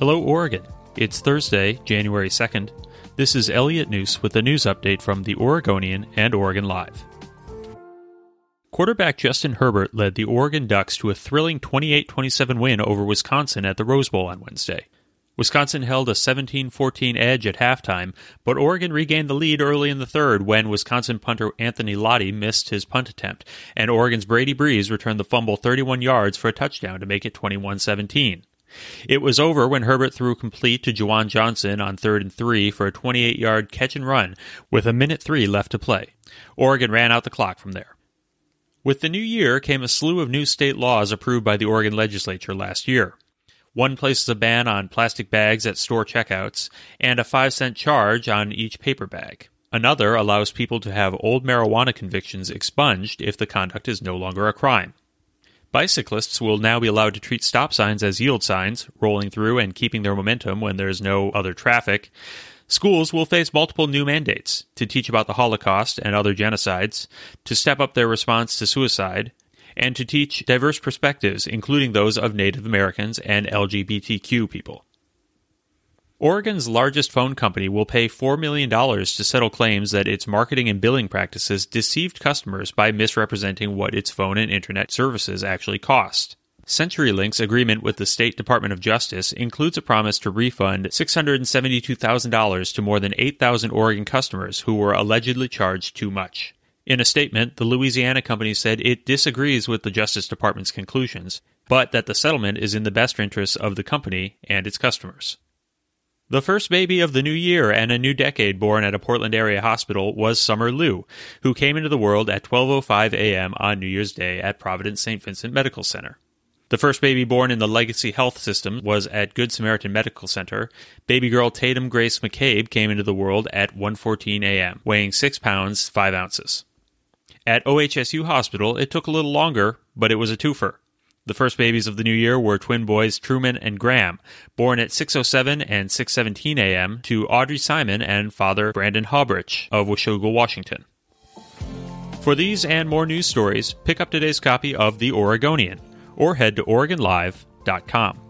Hello, Oregon. It's Thursday, January 2nd. This is Elliot Njus with a news update from The Oregonian and Oregon Live. Quarterback Justin Herbert led the Oregon Ducks to a thrilling 28 27 win over Wisconsin at the Rose Bowl on Wednesday. Wisconsin held a 17 14 edge at halftime, but Oregon regained the lead early in the third when Wisconsin punter Anthony Lotti missed his punt attempt, and Oregon's Brady Breeze returned the fumble 31 yards for a touchdown to make it 21 17. It was over when Herbert threw complete to Juwan Johnson on third and three for a 28 yard catch and run with a minute three left to play. Oregon ran out the clock from there. With the new year came a slew of new state laws approved by the Oregon legislature last year. One places a ban on plastic bags at store checkouts and a 5 cent charge on each paper bag. Another allows people to have old marijuana convictions expunged if the conduct is no longer a crime. Bicyclists will now be allowed to treat stop signs as yield signs, rolling through and keeping their momentum when there's no other traffic. Schools will face multiple new mandates to teach about the Holocaust and other genocides, to step up their response to suicide, and to teach diverse perspectives, including those of Native Americans and LGBTQ people. Oregon's largest phone company will pay $4 million to settle claims that its marketing and billing practices deceived customers by misrepresenting what its phone and internet services actually cost. CenturyLink's agreement with the State Department of Justice includes a promise to refund $672,000 to more than 8,000 Oregon customers who were allegedly charged too much. In a statement, the Louisiana company said it disagrees with the Justice Department's conclusions, but that the settlement is in the best interests of the company and its customers. The first baby of the new year and a new decade born at a Portland area hospital was Summer Lou, who came into the world at 12:05 a.m. on New Year's Day at Providence St. Vincent Medical Center. The first baby born in the Legacy Health System was at Good Samaritan Medical Center. Baby girl Tatum Grace McCabe came into the world at 1:14 a.m., weighing 6 pounds 5 ounces. At OHSU Hospital, it took a little longer, but it was a twofer. The first babies of the new year were twin boys Truman and Graham, born at 6:07 and 6:17 a.m. to Audrey Simon and father Brandon Haubrich of Washougal, Washington. For these and more news stories, pick up today's copy of The Oregonian or head to OregonLive.com.